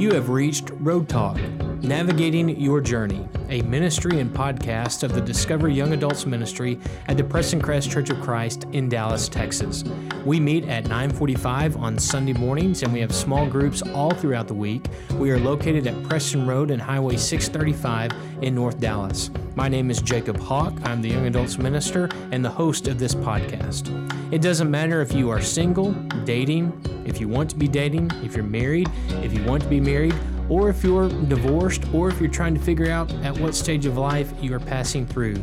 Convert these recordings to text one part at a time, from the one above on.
You have reached Road Talk, Navigating Your Journey, a ministry and podcast of the Discover Young Adults Ministry at the Preston Crest Church of Christ in Dallas, Texas. We meet at 9:45 on Sunday mornings and we have small groups all throughout the week. We are located at Preston Road and Highway 635 in North Dallas. My name is Jacob Hawk. I'm the Young Adults Minister and the host of this podcast. It doesn't matter if you are single, dating, if you want to be dating, if you're married, if you want to be married, or if you're divorced, or if you're trying to figure out at what stage of life you are passing through.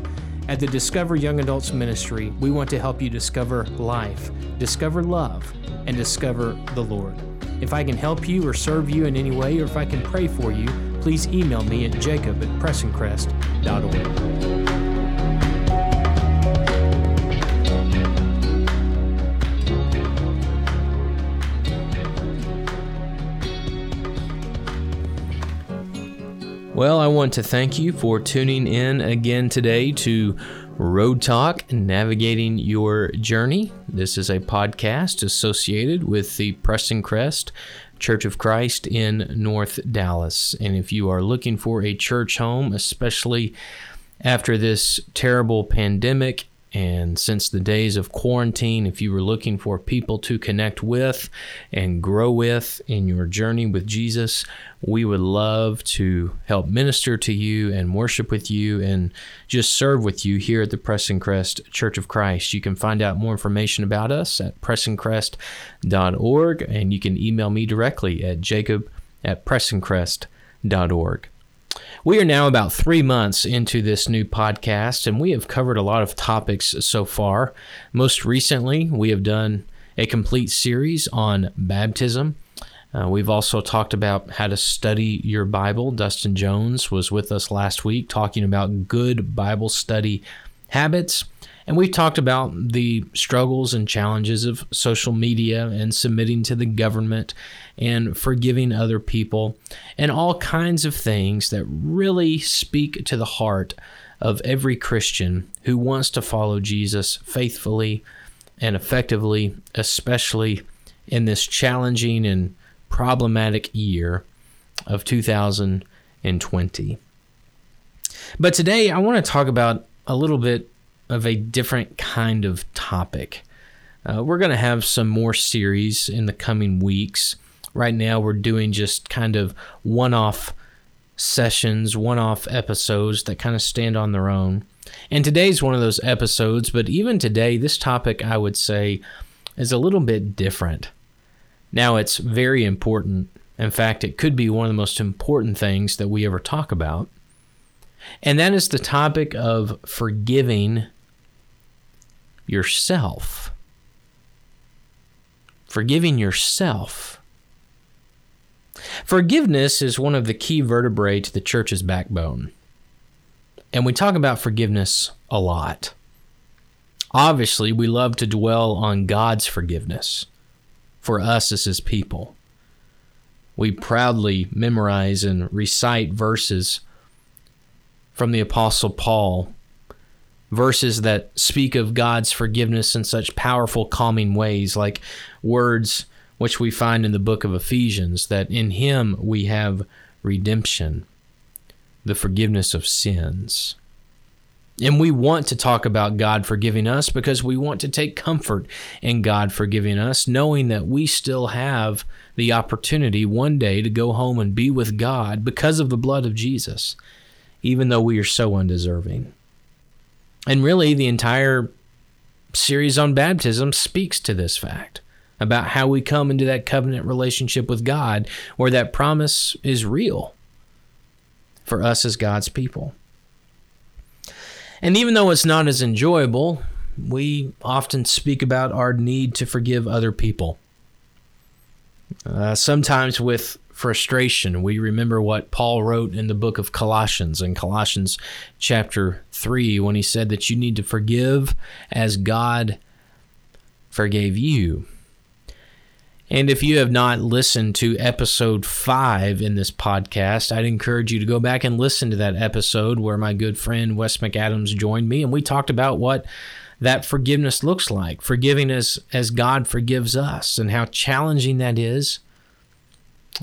At the Discover Young Adults Ministry, we want to help you discover life, discover love, and discover the Lord. If I can help you or serve you in any way, or if I can pray for you, please email me at jacob at prestoncrest.org. Well, I want to thank you for tuning in again today to Road Talk Navigating Your Journey. This is a podcast associated with the Preston Crest Church of Christ in North Dallas. And if you are looking for a church home, especially after this terrible pandemic and since the days of quarantine, if you were looking for people to connect with and grow with in your journey with Jesus, we would love to help minister to you and worship with you and just serve with you here at the Preston Crest Church of Christ. You can find out more information about us at prestoncrest.org and you can email me directly at jacob at prestoncrest.org. We are now about three months into this new podcast, and we have covered a lot of topics so far. Most recently, we have done a complete series on baptism. Uh, we've also talked about how to study your Bible. Dustin Jones was with us last week talking about good Bible study habits. And we've talked about the struggles and challenges of social media and submitting to the government and forgiving other people and all kinds of things that really speak to the heart of every Christian who wants to follow Jesus faithfully and effectively, especially in this challenging and problematic year of 2020. But today I want to talk about a little bit of a different kind of topic. Uh, we're going to have some more series in the coming weeks. Right now, we're doing just kind of one off sessions, one off episodes that kind of stand on their own. And today's one of those episodes, but even today, this topic I would say is a little bit different. Now, it's very important. In fact, it could be one of the most important things that we ever talk about. And that is the topic of forgiving yourself. Forgiving yourself. Forgiveness is one of the key vertebrae to the church's backbone. And we talk about forgiveness a lot. Obviously, we love to dwell on God's forgiveness for us as His people. We proudly memorize and recite verses from the Apostle Paul verses that speak of God's forgiveness in such powerful, calming ways, like words which we find in the book of Ephesians that in Him we have redemption, the forgiveness of sins. And we want to talk about God forgiving us because we want to take comfort in God forgiving us, knowing that we still have the opportunity one day to go home and be with God because of the blood of Jesus, even though we are so undeserving. And really, the entire series on baptism speaks to this fact about how we come into that covenant relationship with God where that promise is real for us as God's people. And even though it's not as enjoyable, we often speak about our need to forgive other people. Uh, sometimes with frustration. We remember what Paul wrote in the book of Colossians, in Colossians chapter 3, when he said that you need to forgive as God forgave you. And if you have not listened to episode five in this podcast, I'd encourage you to go back and listen to that episode where my good friend Wes McAdams joined me and we talked about what that forgiveness looks like, forgiving as, as God forgives us, and how challenging that is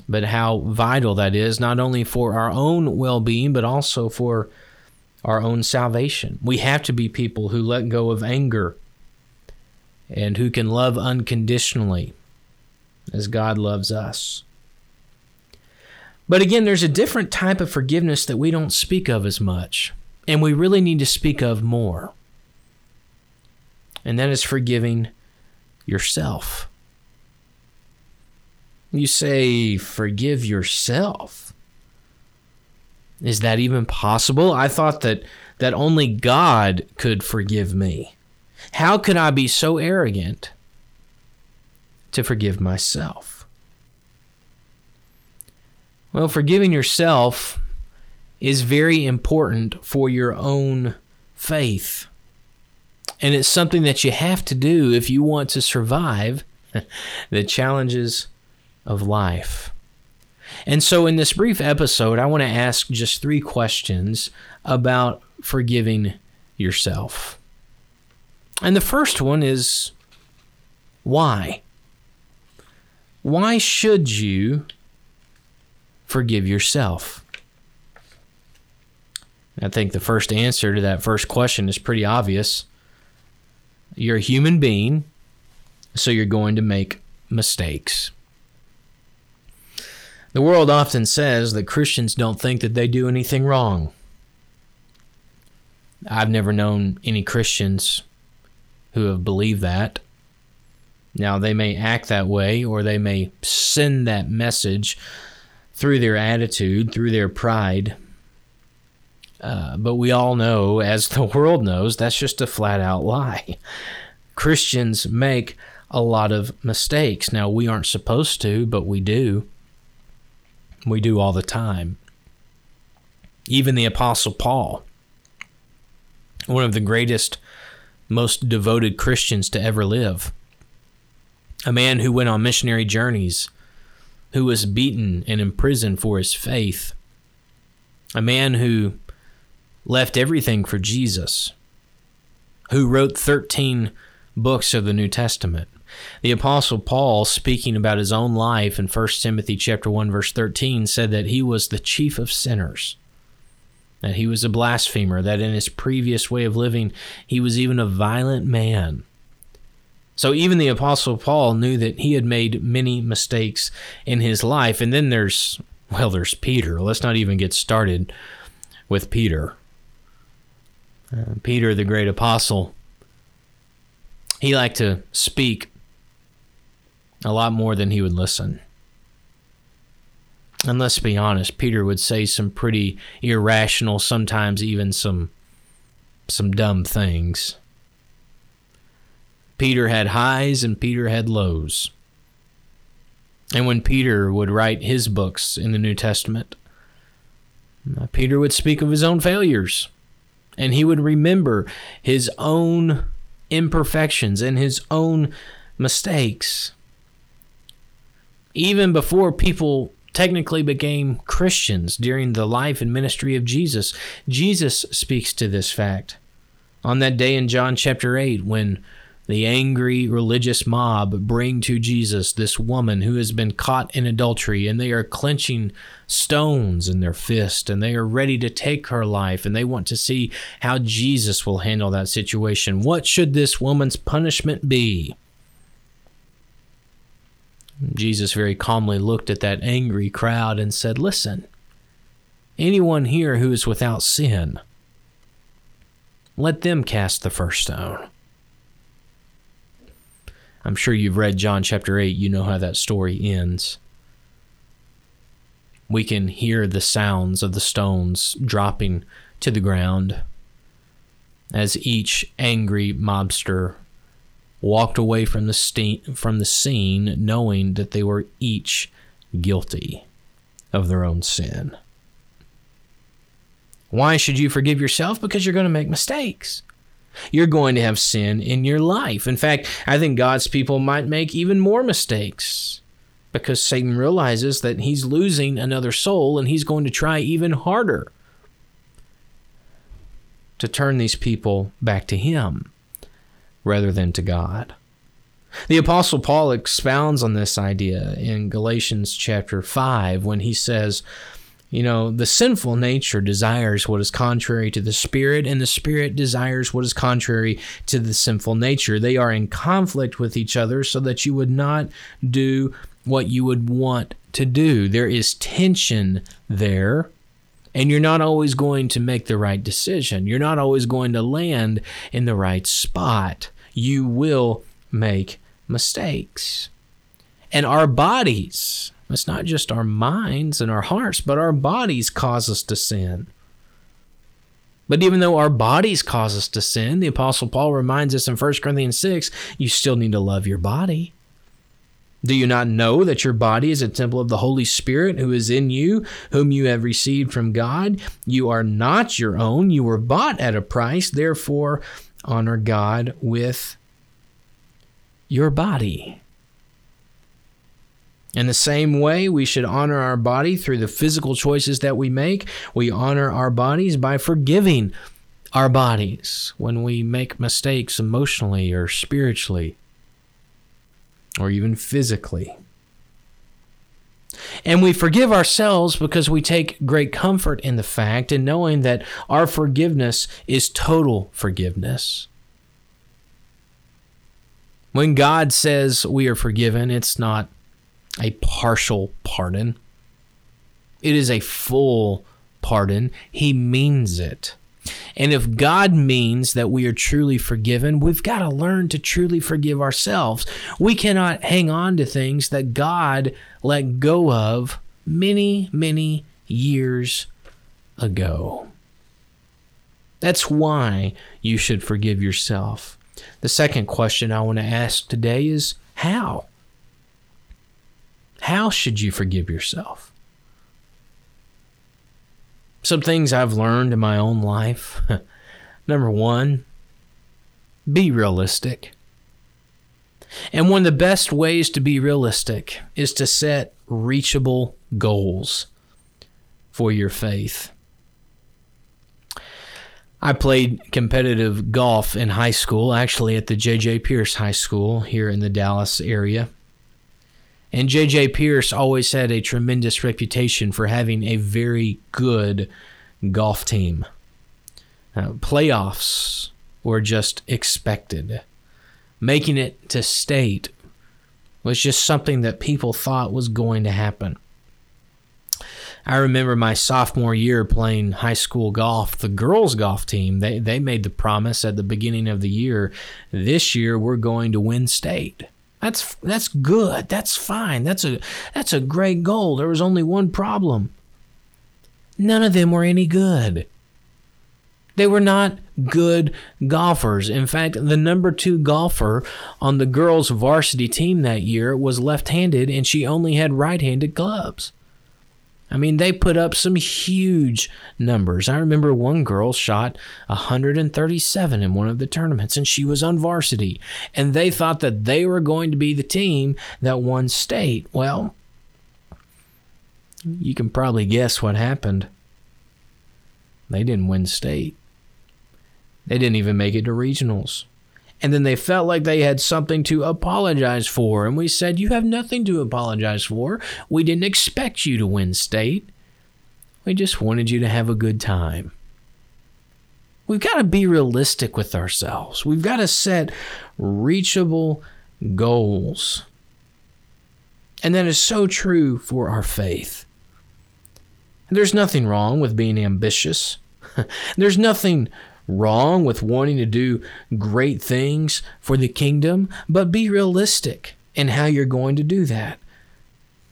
but how vital that is, not only for our own well being, but also for our own salvation. We have to be people who let go of anger and who can love unconditionally as God loves us. But again, there's a different type of forgiveness that we don't speak of as much, and we really need to speak of more. And that is forgiving yourself. You say, forgive yourself. Is that even possible? I thought that, that only God could forgive me. How could I be so arrogant to forgive myself? Well, forgiving yourself is very important for your own faith. And it's something that you have to do if you want to survive the challenges of life. And so, in this brief episode, I want to ask just three questions about forgiving yourself. And the first one is why? Why should you forgive yourself? I think the first answer to that first question is pretty obvious. You're a human being, so you're going to make mistakes. The world often says that Christians don't think that they do anything wrong. I've never known any Christians who have believed that. Now, they may act that way or they may send that message through their attitude, through their pride. Uh, but we all know, as the world knows, that's just a flat out lie. Christians make a lot of mistakes. Now, we aren't supposed to, but we do. We do all the time. Even the Apostle Paul, one of the greatest, most devoted Christians to ever live, a man who went on missionary journeys, who was beaten and imprisoned for his faith, a man who left everything for Jesus, who wrote 13 books of the New Testament, the apostle Paul speaking about his own life in 1 Timothy chapter 1 verse 13 said that he was the chief of sinners. That he was a blasphemer, that in his previous way of living he was even a violent man. So even the apostle Paul knew that he had made many mistakes in his life and then there's well there's Peter. Let's not even get started with Peter. Uh, Peter the great apostle he liked to speak a lot more than he would listen. And let's be honest, Peter would say some pretty irrational, sometimes even some some dumb things. Peter had highs and Peter had lows. And when Peter would write his books in the New Testament, uh, Peter would speak of his own failures and he would remember his own imperfections and his own mistakes even before people technically became Christians during the life and ministry of Jesus. Jesus speaks to this fact. On that day in John chapter 8, when the angry religious mob bring to Jesus this woman who has been caught in adultery, and they are clenching stones in their fist, and they are ready to take her life, and they want to see how Jesus will handle that situation. What should this woman's punishment be? Jesus very calmly looked at that angry crowd and said, Listen, anyone here who is without sin, let them cast the first stone. I'm sure you've read John chapter 8, you know how that story ends. We can hear the sounds of the stones dropping to the ground as each angry mobster walked away from the, ste- from the scene knowing that they were each guilty of their own sin. Why should you forgive yourself? Because you're going to make mistakes. You're going to have sin in your life. In fact, I think God's people might make even more mistakes because Satan realizes that he's losing another soul and he's going to try even harder to turn these people back to him rather than to God. The Apostle Paul expounds on this idea in Galatians chapter 5 when he says, you know, the sinful nature desires what is contrary to the spirit, and the spirit desires what is contrary to the sinful nature. They are in conflict with each other so that you would not do what you would want to do. There is tension there, and you're not always going to make the right decision. You're not always going to land in the right spot. You will make mistakes. And our bodies, it's not just our minds and our hearts, but our bodies cause us to sin. But even though our bodies cause us to sin, the Apostle Paul reminds us in 1 Corinthians 6 you still need to love your body. Do you not know that your body is a temple of the Holy Spirit who is in you, whom you have received from God? You are not your own. You were bought at a price. Therefore, honor God with your body. In the same way, we should honor our body through the physical choices that we make. We honor our bodies by forgiving our bodies when we make mistakes emotionally or spiritually or even physically. And we forgive ourselves because we take great comfort in the fact and knowing that our forgiveness is total forgiveness. When God says we are forgiven, it's not a partial pardon, it is a full pardon. He means it. And if God means that we are truly forgiven, we've got to learn to truly forgive ourselves. We cannot hang on to things that God let go of many, many years ago. That's why you should forgive yourself. The second question I want to ask today is how? How should you forgive yourself? Some things I've learned in my own life. Number one, be realistic. And one of the best ways to be realistic is to set reachable goals for your faith. I played competitive golf in high school, actually at the J.J. Pearce High School here in the Dallas area. And J.J. Pearce always had a tremendous reputation for having a very good golf team. Uh, playoffs were just expected. Making it to state was just something that people thought was going to happen. I remember my sophomore year playing high school golf. The girls' golf team, they, they made the promise at the beginning of the year this year we're going to win state. That's that's good. That's fine. That's a that's a great goal. There was only one problem. None of them were any good. They were not good golfers. In fact, the number two golfer on the girls' varsity team that year was left handed and she only had right handed clubs. I mean, they put up some huge numbers. I remember one girl shot 137 in one of the tournaments, and she was on varsity. And they thought that they were going to be the team that won state. Well, you can probably guess what happened. They didn't win state, they didn't even make it to regionals and then they felt like they had something to apologize for. And we said, You have nothing to apologize for. We didn't expect you to win state. We just wanted you to have a good time. We've got to be realistic with ourselves. We've got to set reachable goals. And that is so true for our faith. There's nothing wrong with being ambitious. There's nothing wrong with wanting to do great things for the kingdom, but be realistic in how you're going to do that.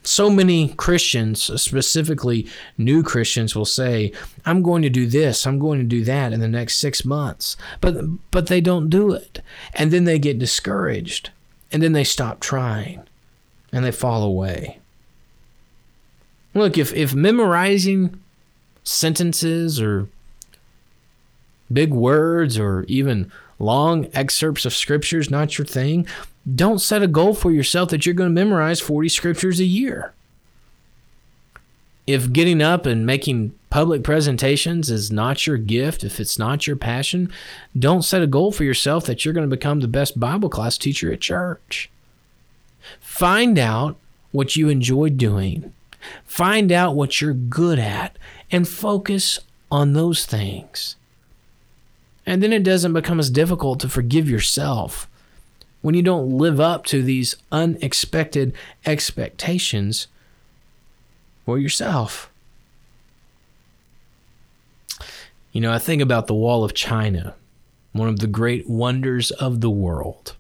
So many Christians, specifically new Christians, will say, I'm going to do this, I'm going to do that in the next six months. But but they don't do it. And then they get discouraged. And then they stop trying. And they fall away. Look, if, if memorizing sentences or big words or even long excerpts of scriptures not your thing, don't set a goal for yourself that you're going to memorize 40 scriptures a year. If getting up and making public presentations is not your gift, if it's not your passion, don't set a goal for yourself that you're going to become the best Bible class teacher at church. Find out what you enjoy doing. Find out what you're good at and focus on those things. And then it doesn't become as difficult to forgive yourself when you don't live up to these unexpected expectations for yourself. You know, I think about the Wall of China, one of the great wonders of the world.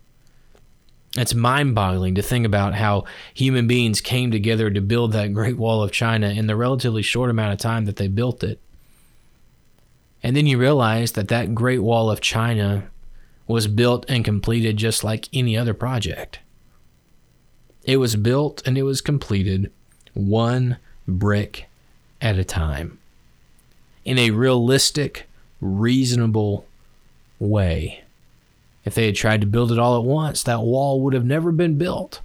It's mind boggling to think about how human beings came together to build that Great Wall of China in the relatively short amount of time that they built it. And then you realize that that Great Wall of China was built and completed just like any other project. It was built and it was completed one brick at a time in a realistic, reasonable way. If they had tried to build it all at once, that wall would have never been built.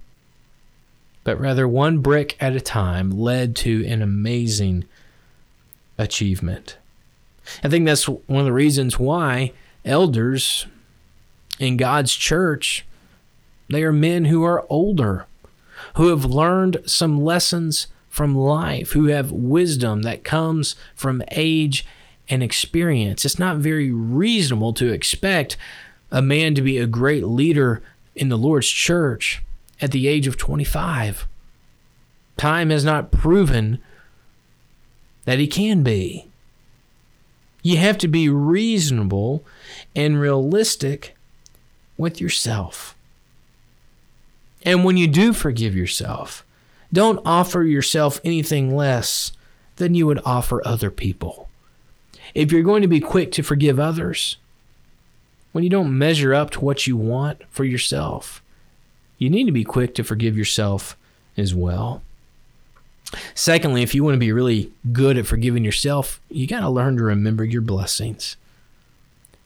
But rather, one brick at a time led to an amazing achievement. I think that's one of the reasons why elders in God's church, they are men who are older, who have learned some lessons from life, who have wisdom that comes from age and experience. It's not very reasonable to expect a man to be a great leader in the Lord's church at the age of 25. Time has not proven that he can be. You have to be reasonable and realistic with yourself. And when you do forgive yourself, don't offer yourself anything less than you would offer other people. If you're going to be quick to forgive others, when you don't measure up to what you want for yourself, you need to be quick to forgive yourself as well. Secondly, if you want to be really good at forgiving yourself, you got to learn to remember your blessings.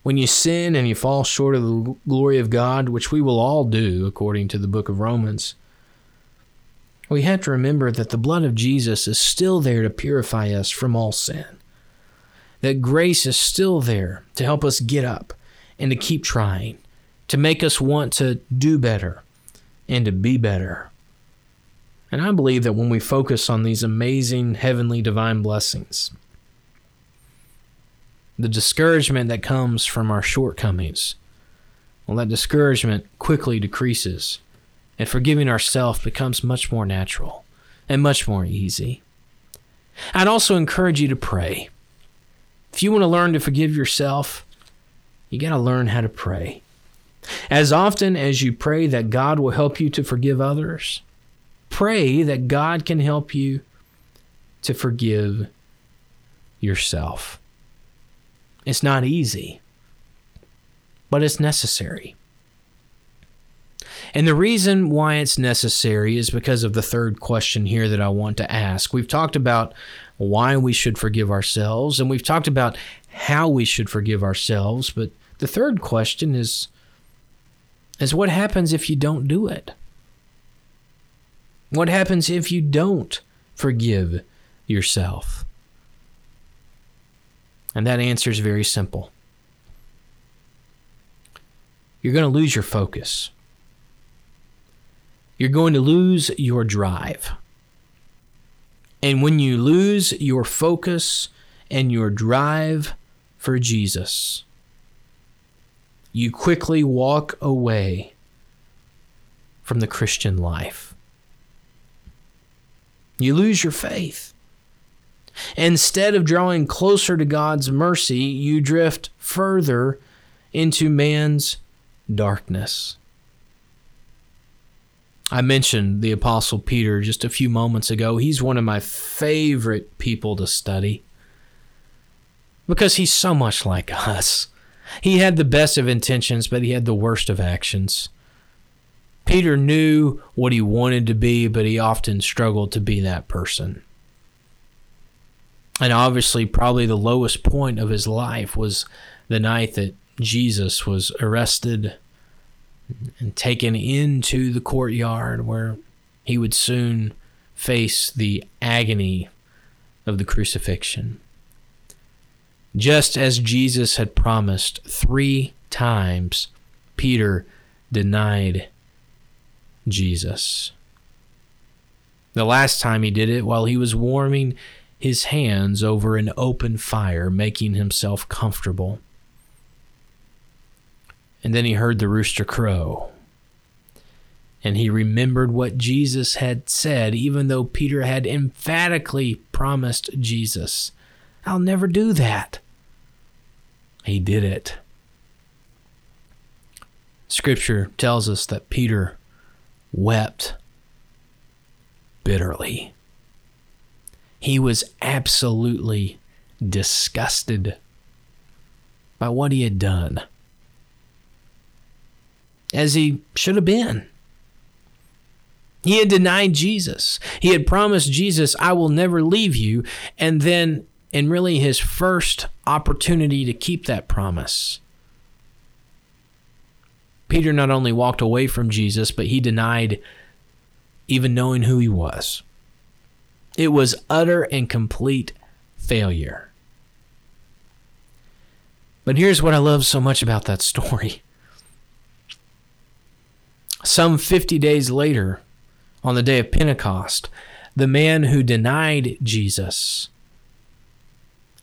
When you sin and you fall short of the glory of God, which we will all do according to the book of Romans, we have to remember that the blood of Jesus is still there to purify us from all sin. That grace is still there to help us get up and to keep trying, to make us want to do better and to be better. And I believe that when we focus on these amazing heavenly divine blessings, the discouragement that comes from our shortcomings, well, that discouragement quickly decreases, and forgiving ourselves becomes much more natural and much more easy. I'd also encourage you to pray. If you want to learn to forgive yourself, you got to learn how to pray. As often as you pray that God will help you to forgive others, pray that God can help you to forgive yourself. It's not easy, but it's necessary. And the reason why it's necessary is because of the third question here that I want to ask. We've talked about why we should forgive ourselves, and we've talked about how we should forgive ourselves, but the third question is is what happens if you don't do it? What happens if you don't forgive yourself? And that answer is very simple. You're going to lose your focus. You're going to lose your drive. And when you lose your focus and your drive for Jesus, you quickly walk away from the Christian life. You lose your faith. Instead of drawing closer to God's mercy, you drift further into man's darkness. I mentioned the Apostle Peter just a few moments ago. He's one of my favorite people to study because he's so much like us. He had the best of intentions, but he had the worst of actions. Peter knew what he wanted to be, but he often struggled to be that person. And obviously, probably the lowest point of his life was the night that Jesus was arrested and taken into the courtyard where he would soon face the agony of the crucifixion. Just as Jesus had promised, three times Peter denied Jesus. The last time he did it while he was warming his hands over an open fire, making himself comfortable. And then he heard the rooster crow. And he remembered what Jesus had said, even though Peter had emphatically promised Jesus, I'll never do that. He did it. Scripture tells us that Peter wept bitterly. He was absolutely disgusted by what he had done, as he should have been. He had denied Jesus. He had promised Jesus, I will never leave you. And then, in really his first opportunity to keep that promise, Peter not only walked away from Jesus, but he denied even knowing who he was. It was utter and complete failure. But here's what I love so much about that story. Some 50 days later, on the day of Pentecost, the man who denied Jesus,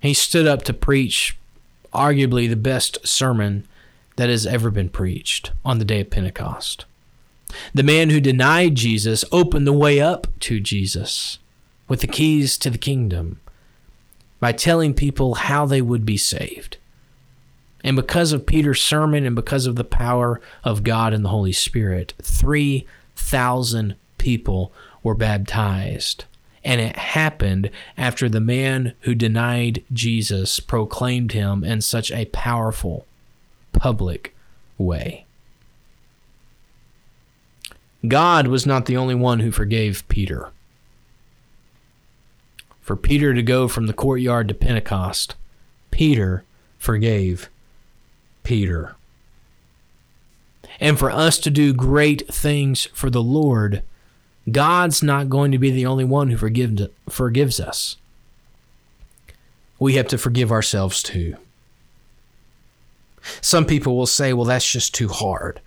he stood up to preach arguably the best sermon that has ever been preached on the day of Pentecost. The man who denied Jesus opened the way up to Jesus with the keys to the kingdom by telling people how they would be saved. And because of Peter's sermon and because of the power of God and the Holy Spirit, 3,000 people were baptized. And it happened after the man who denied Jesus proclaimed him in such a powerful public way. God was not the only one who forgave Peter. For Peter to go from the courtyard to Pentecost, Peter forgave Peter. And for us to do great things for the Lord, God's not going to be the only one who forgives, us. We have to forgive ourselves too. Some people will say, well, that's just too hard.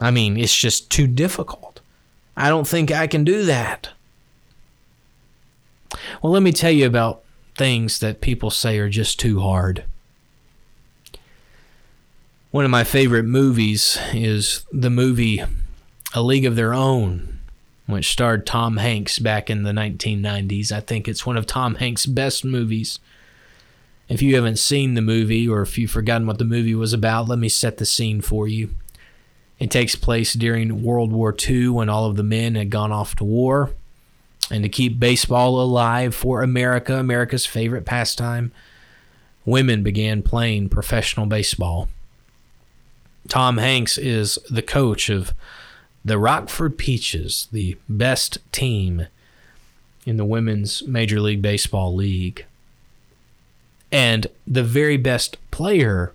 I mean, it's just too difficult. I don't think I can do that. Well, let me tell you about things that people say are just too hard. One of my favorite movies is the movie A League of Their Own, which starred Tom Hanks back in the 1990s. I think it's one of Tom Hanks' best movies. If you haven't seen the movie or if you've forgotten what the movie was about, let me set the scene for you. It takes place during World War II when all of the men had gone off to war. And to keep baseball alive for America, America's favorite pastime, women began playing professional baseball. Tom Hanks is the coach of the Rockford Peaches, the best team in the Women's Major League Baseball League. And the very best player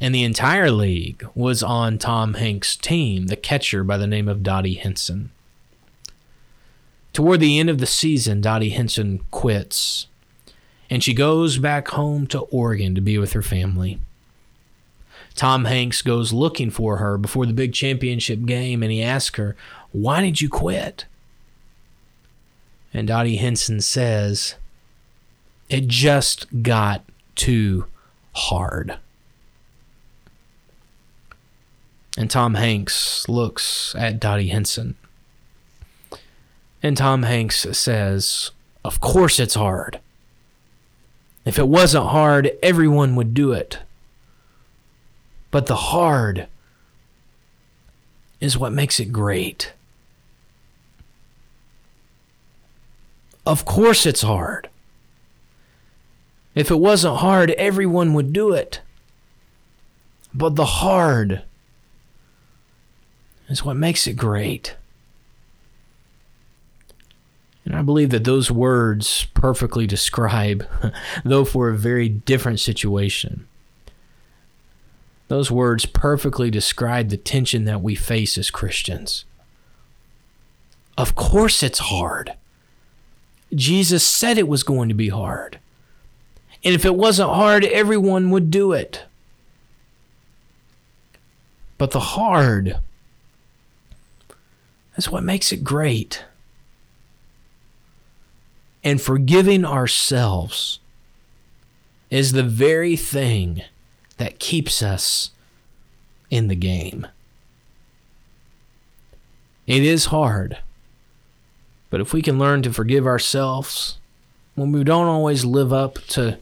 in the entire league was on Tom Hanks' team, the catcher by the name of Dottie Hinson. Toward the end of the season, Dottie Hinson quits, and she goes back home to Oregon to be with her family. Tom Hanks goes looking for her before the big championship game, and he asks her, Why did you quit? And Dottie Hinson says, It just got too hard. And Tom Hanks looks at Dottie Hinson. And Tom Hanks says, Of course it's hard. If it wasn't hard, everyone would do it. But the hard is what makes it great. Of course it's hard. If it wasn't hard, everyone would do it. But the hard is what makes it great. And I believe that those words perfectly describe, though for a very different situation, those words perfectly describe the tension that we face as Christians. Of course, it's hard. Jesus said it was going to be hard. And if it wasn't hard, everyone would do it. But the hard That's what makes it great. And forgiving ourselves is the very thing that keeps us in the game. It is hard, but if we can learn to forgive ourselves when we don't always live up to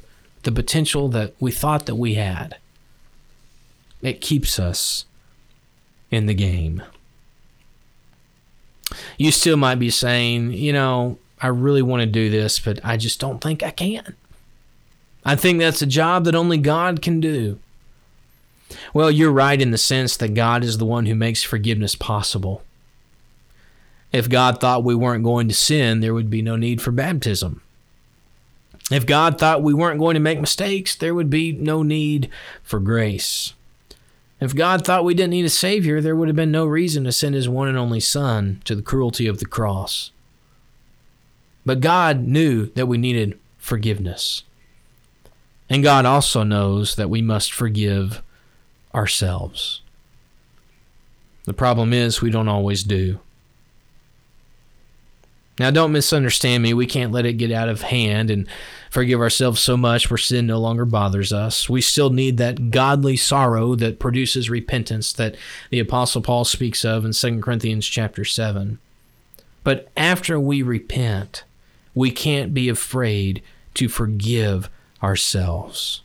the potential that we thought that we had, it keeps us in the game. You still might be saying, you know, I really want to do this, but I just don't think I can. I think that's a job that only God can do. Well, you're right in the sense that God is the one who makes forgiveness possible. If God thought we weren't going to sin, there would be no need for baptism. If God thought we weren't going to make mistakes, there would be no need for grace. If God thought we didn't need a Savior, there would have been no reason to send His one and only Son to the cruelty of the cross. But God knew that we needed forgiveness. And God also knows that we must forgive ourselves. The problem is, we don't always do. Now, don't misunderstand me. We can't let it get out of hand and forgive ourselves so much where sin no longer bothers us. We still need that godly sorrow that produces repentance that the apostle Paul speaks of in 2 Corinthians chapter 7. But after we repent, we can't be afraid to forgive ourselves.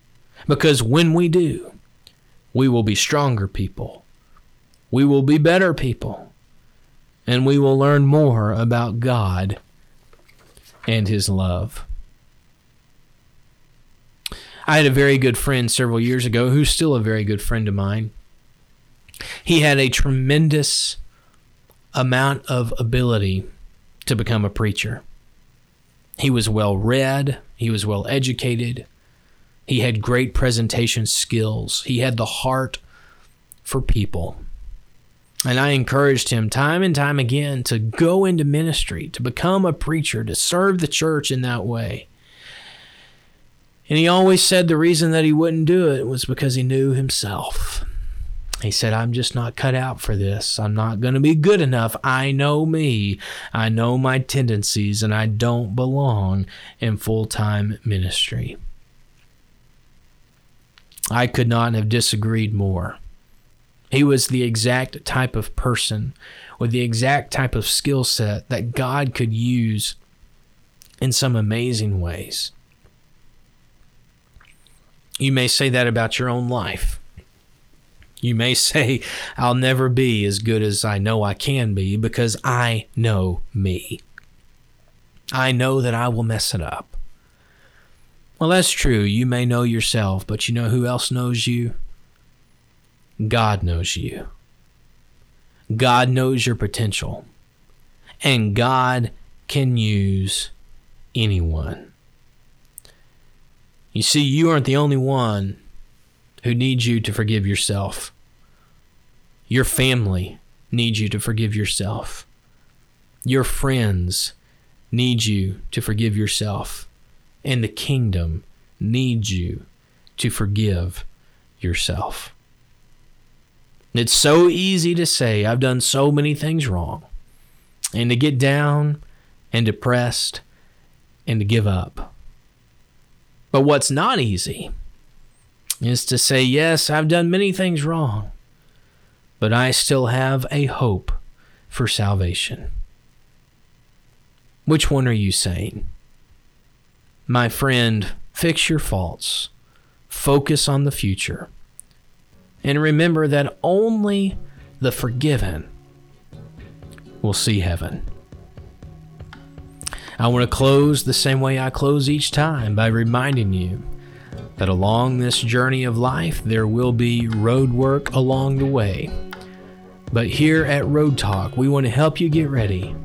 Because when we do, we will be stronger people. We will be better people and we will learn more about God and His love. I had a very good friend several years ago who's still a very good friend of mine. He had a tremendous amount of ability to become a preacher. He was well read, he was well educated, he had great presentation skills, he had the heart for people. And I encouraged him time and time again to go into ministry, to become a preacher, to serve the church in that way. And he always said the reason that he wouldn't do it was because he knew himself. He said, I'm just not cut out for this. I'm not going to be good enough. I know me. I know my tendencies, and I don't belong in full time ministry. I could not have disagreed more. He was the exact type of person with the exact type of skill set that God could use in some amazing ways. You may say that about your own life. You may say, I'll never be as good as I know I can be because I know me. I know that I will mess it up. Well, that's true. You may know yourself, but you know who else knows you? God knows you. God knows your potential. And God can use anyone. You see, you aren't the only one who needs you to forgive yourself. Your family needs you to forgive yourself. Your friends need you to forgive yourself. And the kingdom needs you to forgive yourself. It's so easy to say, I've done so many things wrong, and to get down and depressed and to give up. But what's not easy is to say, Yes, I've done many things wrong, but I still have a hope for salvation. Which one are you saying? My friend, fix your faults, focus on the future and remember that only the forgiven will see heaven. I want to close the same way I close each time by reminding you that along this journey of life, there will be road work along the way. But here at Road Talk, we want to help you get ready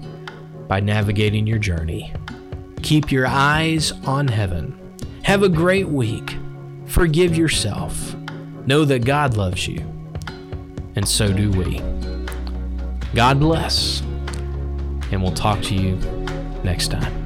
by navigating your journey. Keep your eyes on heaven. Have a great week. Forgive yourself Know that God loves you, and so do we. God bless, and we'll talk to you next time.